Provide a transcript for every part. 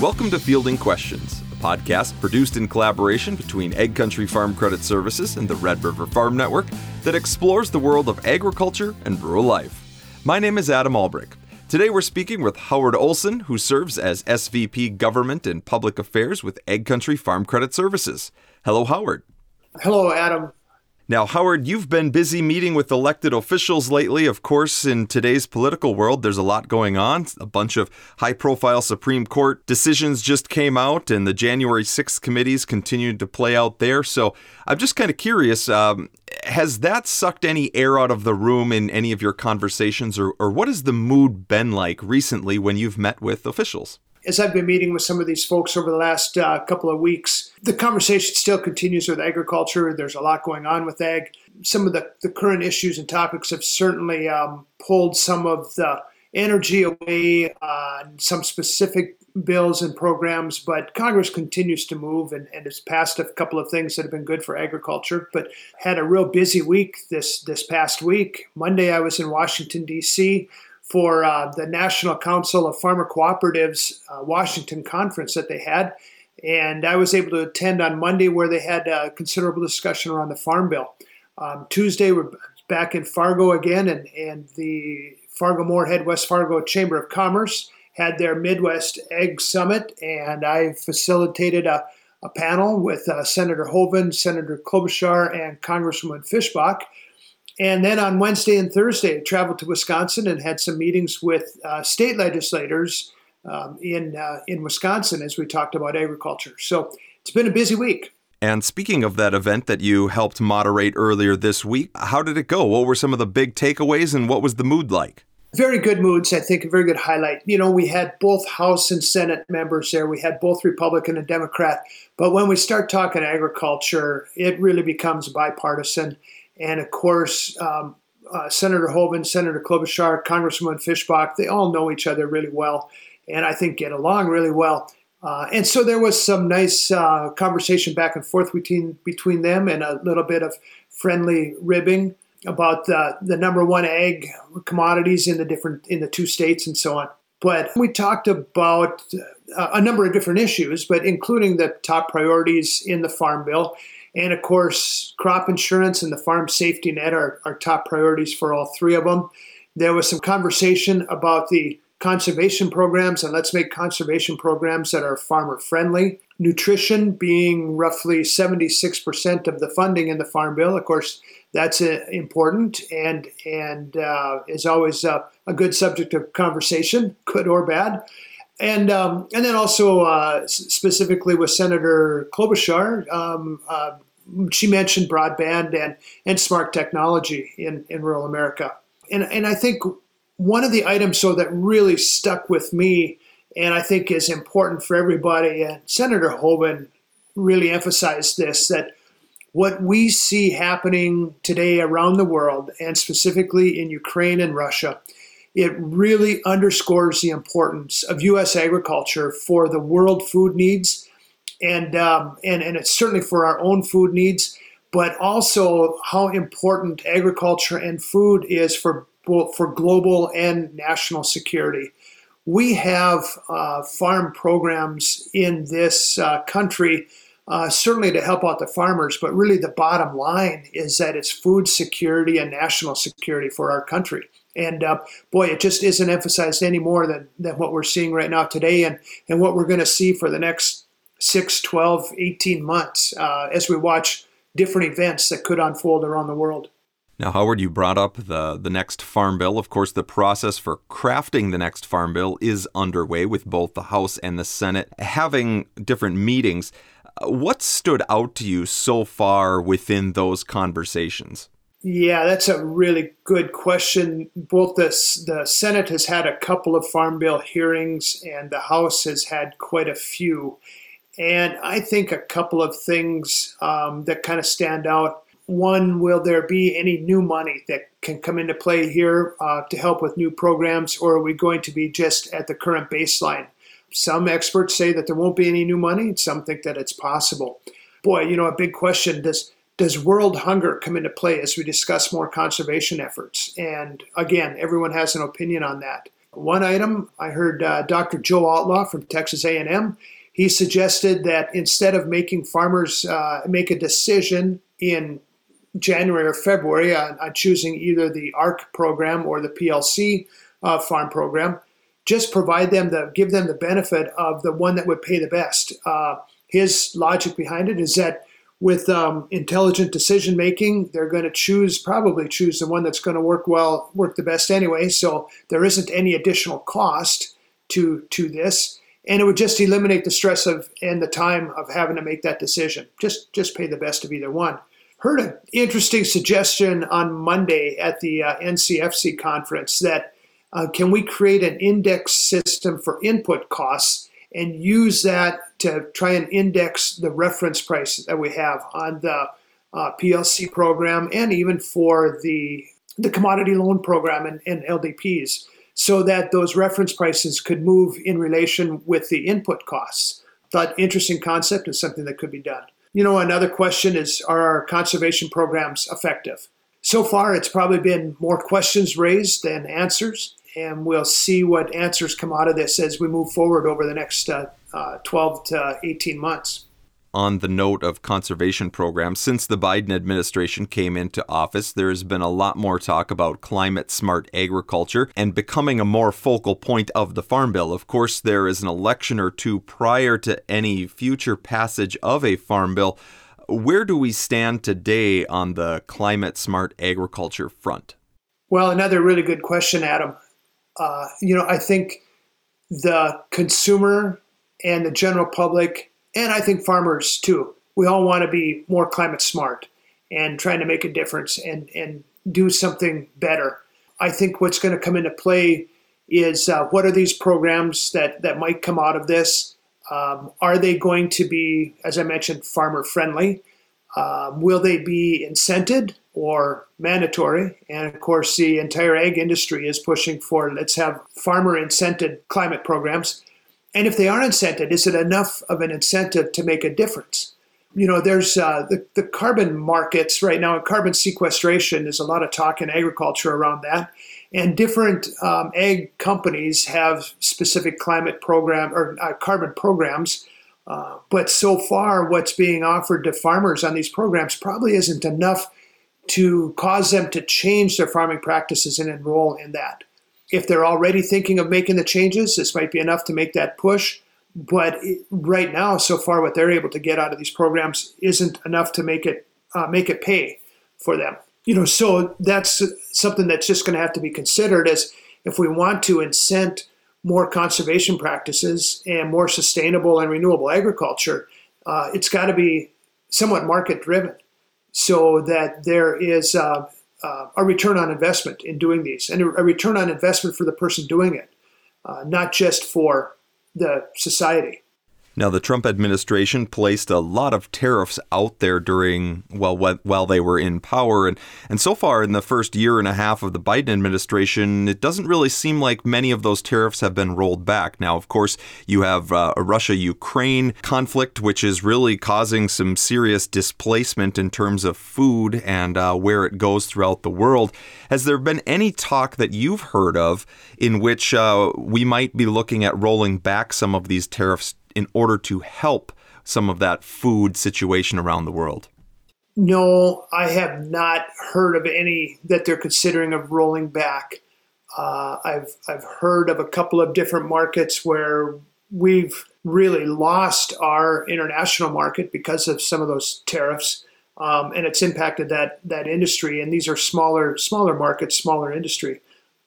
Welcome to Fielding Questions, a podcast produced in collaboration between AgCountry Farm Credit Services and the Red River Farm Network that explores the world of agriculture and rural life. My name is Adam Albrick. Today we're speaking with Howard Olson, who serves as SVP Government and Public Affairs with AgCountry Farm Credit Services. Hello, Howard. Hello, Adam. Now, Howard, you've been busy meeting with elected officials lately. Of course, in today's political world, there's a lot going on. A bunch of high profile Supreme Court decisions just came out, and the January 6th committees continued to play out there. So I'm just kind of curious um, has that sucked any air out of the room in any of your conversations, or, or what has the mood been like recently when you've met with officials? as I've been meeting with some of these folks over the last uh, couple of weeks, the conversation still continues with agriculture. There's a lot going on with ag. Some of the, the current issues and topics have certainly um, pulled some of the energy away on some specific bills and programs, but Congress continues to move and, and has passed a couple of things that have been good for agriculture. But had a real busy week this this past week. Monday I was in Washington D.C for uh, the National Council of Farmer Cooperatives uh, Washington conference that they had. And I was able to attend on Monday where they had a considerable discussion around the Farm Bill. Um, Tuesday, we're back in Fargo again, and, and the Fargo Moorhead West Fargo Chamber of Commerce had their Midwest Ag Summit, and I facilitated a, a panel with uh, Senator Hoeven, Senator Klobuchar, and Congresswoman Fischbach and then on Wednesday and Thursday, I traveled to Wisconsin and had some meetings with uh, state legislators um, in uh, in Wisconsin as we talked about agriculture. So it's been a busy week. And speaking of that event that you helped moderate earlier this week, how did it go? What were some of the big takeaways and what was the mood like? Very good moods, I think, a very good highlight. You know, we had both House and Senate members there. We had both Republican and Democrat. But when we start talking agriculture, it really becomes bipartisan. And of course, um, uh, Senator Hoeven, Senator Klobuchar, Congresswoman Fischbach, they all know each other really well and I think get along really well. Uh, and so there was some nice uh, conversation back and forth between between them and a little bit of friendly ribbing about the, the number one ag commodities in the different in the two states and so on. But we talked about uh, a number of different issues, but including the top priorities in the Farm Bill and of course, crop insurance and the farm safety net are, are top priorities for all three of them. There was some conversation about the conservation programs, and let's make conservation programs that are farmer friendly. Nutrition being roughly 76% of the funding in the Farm Bill. Of course, that's uh, important and, and uh, is always uh, a good subject of conversation, good or bad. And, um, and then also uh, specifically with Senator Klobuchar, um, she mentioned broadband and, and smart technology in, in rural America. And, and I think one of the items so that really stuck with me and I think is important for everybody, and Senator Hoeven really emphasized this, that what we see happening today around the world, and specifically in Ukraine and Russia, it really underscores the importance of U.S. agriculture for the world food needs and um, and and it's certainly for our own food needs, but also how important agriculture and food is for both for global and national security. We have uh, farm programs in this uh, country. Uh, certainly to help out the farmers, but really the bottom line is that it's food security and national security for our country. And uh, boy, it just isn't emphasized any more than, than what we're seeing right now today and, and what we're going to see for the next 6, 12, 18 months uh, as we watch different events that could unfold around the world. Now, Howard, you brought up the, the next farm bill. Of course, the process for crafting the next farm bill is underway with both the House and the Senate having different meetings. Uh, what stood out to you so far within those conversations? Yeah, that's a really good question. Both the, the Senate has had a couple of farm bill hearings, and the House has had quite a few. And I think a couple of things um, that kind of stand out. One, will there be any new money that can come into play here uh, to help with new programs, or are we going to be just at the current baseline? Some experts say that there won't be any new money, some think that it's possible. Boy, you know, a big question does does world hunger come into play as we discuss more conservation efforts? And again, everyone has an opinion on that. One item I heard uh, Dr. Joe Outlaw from Texas A&M. He suggested that instead of making farmers uh, make a decision in January or February on, on, choosing either the ARC program or the PLC uh, farm program, just provide them the give them the benefit of the one that would pay the best. Uh, his logic behind it is that with um, intelligent decision making, they're going to choose probably choose the one that's going to work well, work the best anyway. So there isn't any additional cost to to this, and it would just eliminate the stress of and the time of having to make that decision. Just just pay the best of either one. Heard an interesting suggestion on Monday at the uh, NCFC conference that uh, can we create an index system for input costs and use that to try and index the reference price that we have on the uh, PLC program and even for the the commodity loan program and, and LDPs so that those reference prices could move in relation with the input costs. Thought interesting concept and something that could be done. You know, another question is are our conservation programs effective? So far, it's probably been more questions raised than answers and we'll see what answers come out of this as we move forward over the next uh, uh, 12 to 18 months. On the note of conservation programs, since the Biden administration came into office, there's been a lot more talk about climate smart agriculture and becoming a more focal point of the Farm Bill. Of course, there is an election or two prior to any future passage of a Farm Bill. Where do we stand today on the climate smart agriculture front? Well, another really good question, Adam uh, you know, I think the consumer and the general public, and I think farmers too, we all want to be more climate smart and trying to make a difference and, and do something better. I think what's going to come into play is uh, what are these programs that, that might come out of this? Um, are they going to be, as I mentioned, farmer friendly? Um, will they be incented or mandatory? And of course, the entire ag industry is pushing for let's have farmer incented climate programs. And if they are incented, is it enough of an incentive to make a difference? You know, there's uh, the, the carbon markets right now, and carbon sequestration. There's a lot of talk in agriculture around that. And different um, ag companies have specific climate program or uh, carbon programs uh, but so far, what's being offered to farmers on these programs probably isn't enough to cause them to change their farming practices and enroll in that. If they're already thinking of making the changes, this might be enough to make that push. But right now, so far, what they're able to get out of these programs isn't enough to make it uh, make it pay for them. You know, so that's something that's just going to have to be considered as if we want to incent more conservation practices and more sustainable and renewable agriculture, uh, it's got to be somewhat market driven so that there is uh, uh, a return on investment in doing these and a, return on investment for the person doing it, uh, not just for the society. Now, the Trump administration placed a lot of tariffs out there during, well, while they were in power. And, and so far, in the first year and a half of the Biden administration, it doesn't really seem like many of those tariffs have been rolled back. Now, of course, you have uh, a Russia Ukraine conflict, which is really causing some serious displacement in terms of food and uh, where it goes throughout the world. Has there been any talk that you've heard of in which uh, we might be looking at rolling back some of these tariffs in order to help some of that food situation around the world? No, I have not heard of any that they're considering of rolling back. Uh, I've I've heard of a couple of different markets where we've really lost our international market because of some of those tariffs, um, and it's impacted that that industry. And these are smaller smaller markets, smaller industry.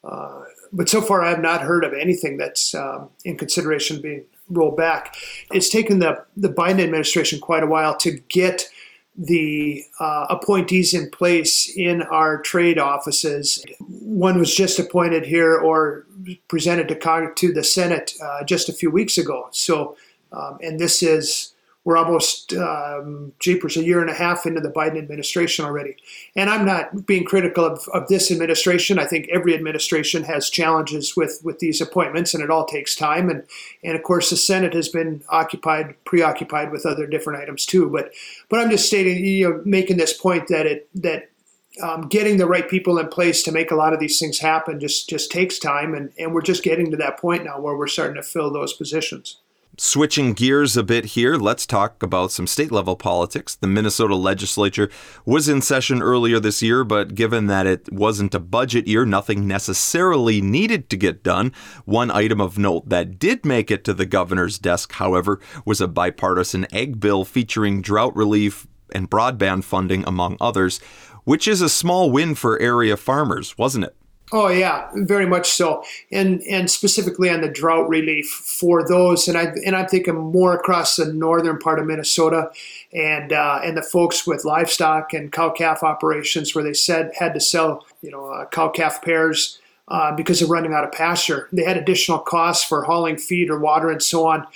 Uh, but so far, I have not heard of anything that's um, in consideration being roll back. It's taken the, the Biden administration quite a while to get the uh, appointees in place in our trade offices. One was just appointed here or presented to, to the Senate uh, just a few weeks ago. So, um, and this is we're almost um, jeepers a year and a half into the Biden administration already. And I'm not being critical of, of this administration. I think every administration has challenges with, with these appointments, and it all takes time. And and of course, the Senate has been occupied, preoccupied with other different items too. But but I'm just stating, you know, making this point that it that um, getting the right people in place to make a lot of these things happen just just takes time, and, and we're just getting to that point now where we're starting to fill those positions. Switching gears a bit here, let's talk about some state level politics. The Minnesota legislature was in session earlier this year, but given that it wasn't a budget year, nothing necessarily needed to get done. One item of note that did make it to the governor's desk, however, was a bipartisan ag bill featuring drought relief and broadband funding, among others, which is a small win for area farmers, wasn't it? Oh yeah, very much so, and and specifically on the drought relief for those, and I and I'm thinking more across the northern part of Minnesota, and uh, and the folks with livestock and cow calf operations where they said had to sell you know uh, cow calf pairs uh, because of running out of pasture. They had additional costs for hauling feed or water and so on.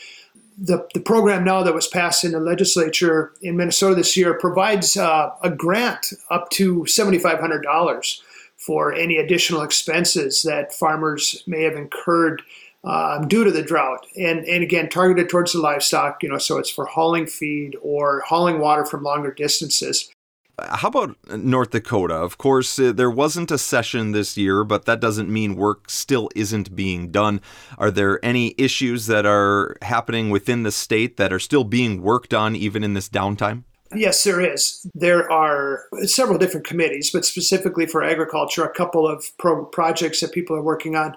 The, the program now that was passed in the legislature in Minnesota this year provides uh, a grant up to $7,500 for any additional expenses that farmers may have incurred um, due to the drought. And, and again, targeted towards the livestock, you know, so it's for hauling feed or hauling water from longer distances. How about North Dakota? Of course, uh, there wasn't a session this year, but that doesn't mean work still isn't being done. Are there any issues that are happening within the state that are still being worked on even in this downtime? Yes, there is. There are several different committees, but specifically for agriculture, a couple of pro- projects that people are working on.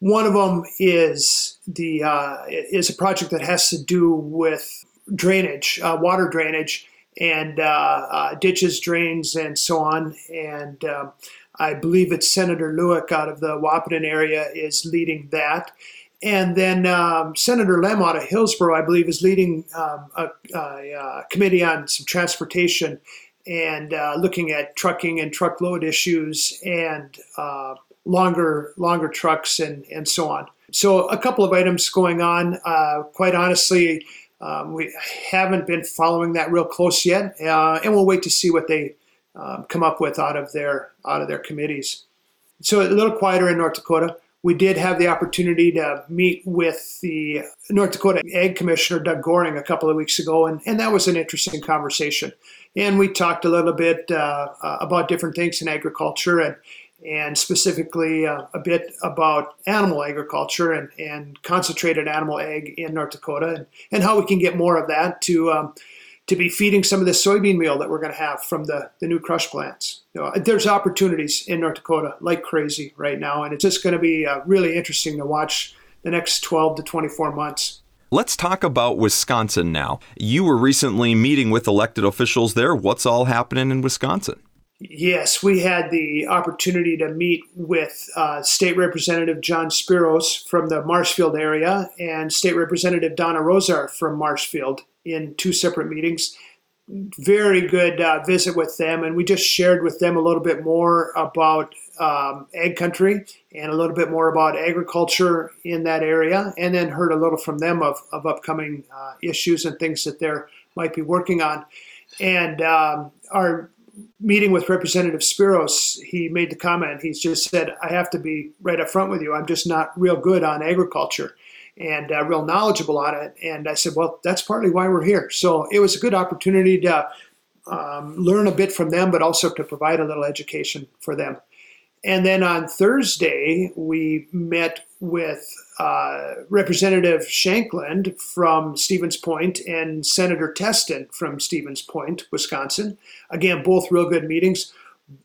One of them is the uh, is a project that has to do with drainage, uh, water drainage, and uh, uh ditches, drains, and so on. And um, I believe it's Senator Luick out of the Wahpeton area is leading that. And then um, Senator Lem out of Hillsboro, I believe, is leading um, a, a, a, uh, committee on some transportation and uh, looking at trucking and truckload issues and uh, longer longer trucks and, and so on. So a couple of items going on. Uh, quite honestly, um, we haven't been following that real close yet, uh, and we'll wait to see what they um, come up with out of their out of their committees. So a little quieter in North Dakota we did have the opportunity to meet with the North Dakota Ag Commissioner, Doug Goehring, a couple of weeks ago, and, and that was an interesting conversation. And we talked a little bit uh, uh, about different things in agriculture and, and specifically uh, a bit about animal agriculture and, and concentrated animal ag in North Dakota and, and how we can get more of that to um, to be feeding some of the soybean meal that we're going to have from the, the new crush plants. You know, there's opportunities in North Dakota like crazy right now, and it's just going to be uh, really interesting to watch the next 12 to 24 months. Let's talk about Wisconsin now. You were recently meeting with elected officials there. What's all happening in Wisconsin? Yes, we had the opportunity to meet with uh, State Representative John Spiros from the Marshfield area and State Representative Donna Rozar from Marshfield in two separate meetings. Very good uh, visit with them, and we just shared with them a little bit more about um, ag country and a little bit more about agriculture in that area, and then heard a little from them of, of upcoming uh, issues and things that they might be working on. And um, our meeting with Representative Spiros, he made the comment. He's just said, "I have to be right up front with you. I'm just not real good on agriculture." And uh, real knowledgeable on it. And I said, well, that's partly why we're here. So it was a good opportunity to um, learn a bit from them, but also to provide a little education for them. And then on Thursday, we met with uh, Representative Shankland from Stevens Point and Senator Testin from Stevens Point, Wisconsin. Again, both real good meetings.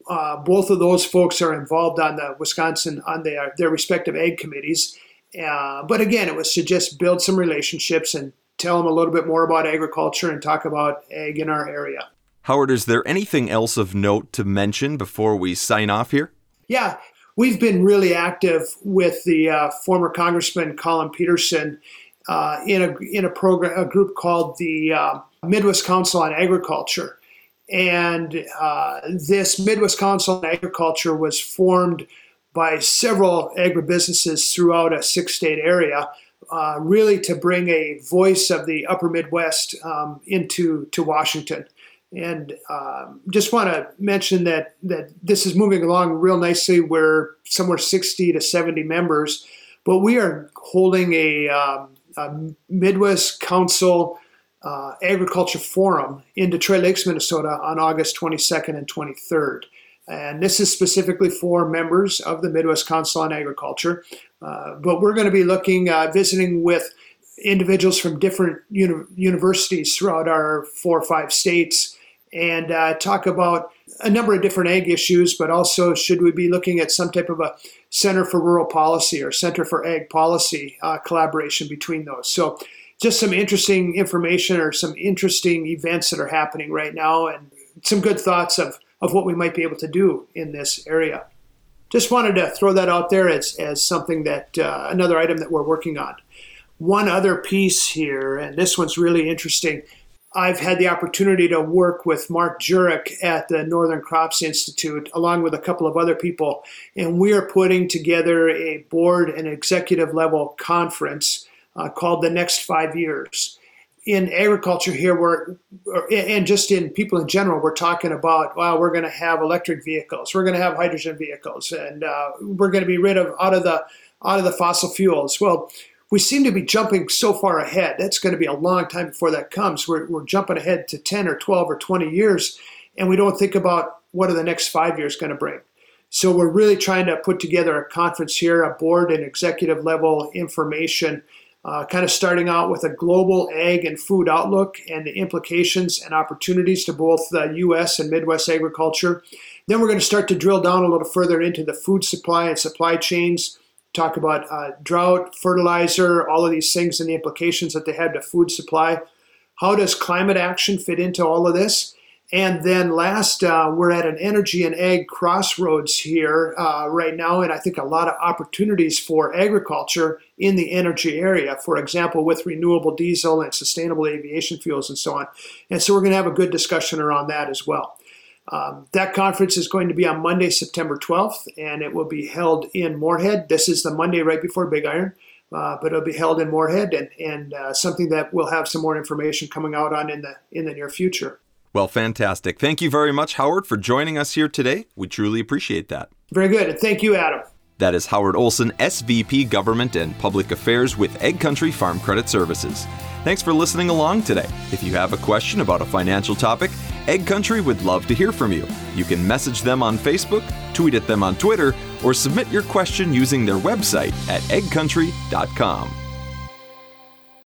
Uh, both of those folks are involved on the Wisconsin on their, their respective ag committees, uh, but again, it was to just build some relationships and tell them a little bit more about agriculture and talk about ag in our area. Howard, is there anything else of note to mention before we sign off here? Yeah, we've been really active with the uh, former Congressman Collin Peterson uh, in a in a program, a group called the uh, Midwest Council on Agriculture, and uh, this Midwest Council on Agriculture was formed by several agribusinesses throughout a six state area, uh, really to bring a voice of the upper Midwest um, into to Washington. And um, just want to mention that, that this is moving along real nicely. We're somewhere 60 to 70 members, but we are holding a, um, a Midwest Council uh, Agriculture Forum in Detroit Lakes, Minnesota on August 22nd and 23rd. And this is specifically for members of the Midwest Council on Agriculture. Uh, but we're going to be looking, uh, visiting with individuals from different uni- universities throughout our four or five states and uh, talk about a number of different ag issues, but also should we be looking at some type of a Center for Rural Policy or Center for Ag Policy uh, collaboration between those. So, just some interesting information or some interesting events that are happening right now, and some good thoughts of, of what we might be able to do in this area. Just wanted to throw that out there as, as something that uh, another item that we're working on. One other piece here, and this one's really interesting. I've had the opportunity to work with Mark Jirik at the Northern Crops Institute, along with a couple of other people, and we are putting together a board and executive level conference uh, called The Next Five Years. In agriculture here, we're, and just in people in general, we're talking about, well, we're going to have electric vehicles, we're going to have hydrogen vehicles, and uh, we're going to be rid of out of the out of the fossil fuels. Well, we seem to be jumping so far ahead. That's going to be a long time before that comes. We're, we're jumping ahead to 10 or 12 or 20 years, and we don't think about what are the next five years going to bring. So we're really trying to put together a conference here, a board and executive level information, uh, kind of starting out with a global ag and food outlook and the implications and opportunities to both the U.S. and Midwest agriculture. Then we're going to start to drill down a little further into the food supply and supply chains talk about uh, drought, fertilizer, all of these things and the implications that they have to food supply. How does climate action fit into all of this? And then last, uh, we're at an energy and ag crossroads here uh, right now, and I think a lot of opportunities for agriculture in the energy area, for example, with renewable diesel and sustainable aviation fuels and so on. And so we're going to have a good discussion around that as well. Um, that conference is going to be on Monday, September 12th, and it will be held in Moorhead. This is the Monday right before Big Iron, uh, but it'll be held in Moorhead, and, and uh, something that we'll have some more information coming out on in the in the near future. Well, fantastic. Thank you very much, Howard, for joining us here today. We truly appreciate that. Very good, thank you, Adam. That is Howard Olson, SVP Government and Public Affairs with AgCountry Farm Credit Services. Thanks for listening along today. If you have a question about a financial topic, AgCountry would love to hear from you. You can message them on Facebook, tweet at them on Twitter, or submit your question using their website at agcountry.com.